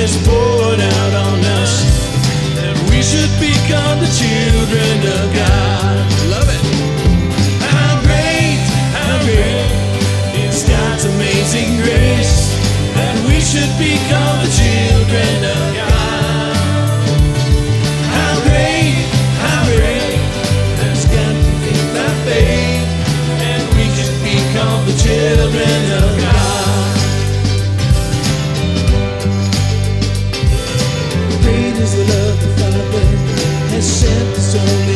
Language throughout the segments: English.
this boy. the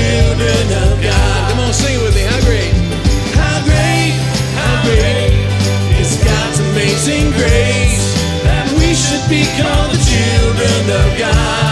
children of God. Come on, sing with me. How great, how great, how great is God's amazing grace that we should be called the children of God.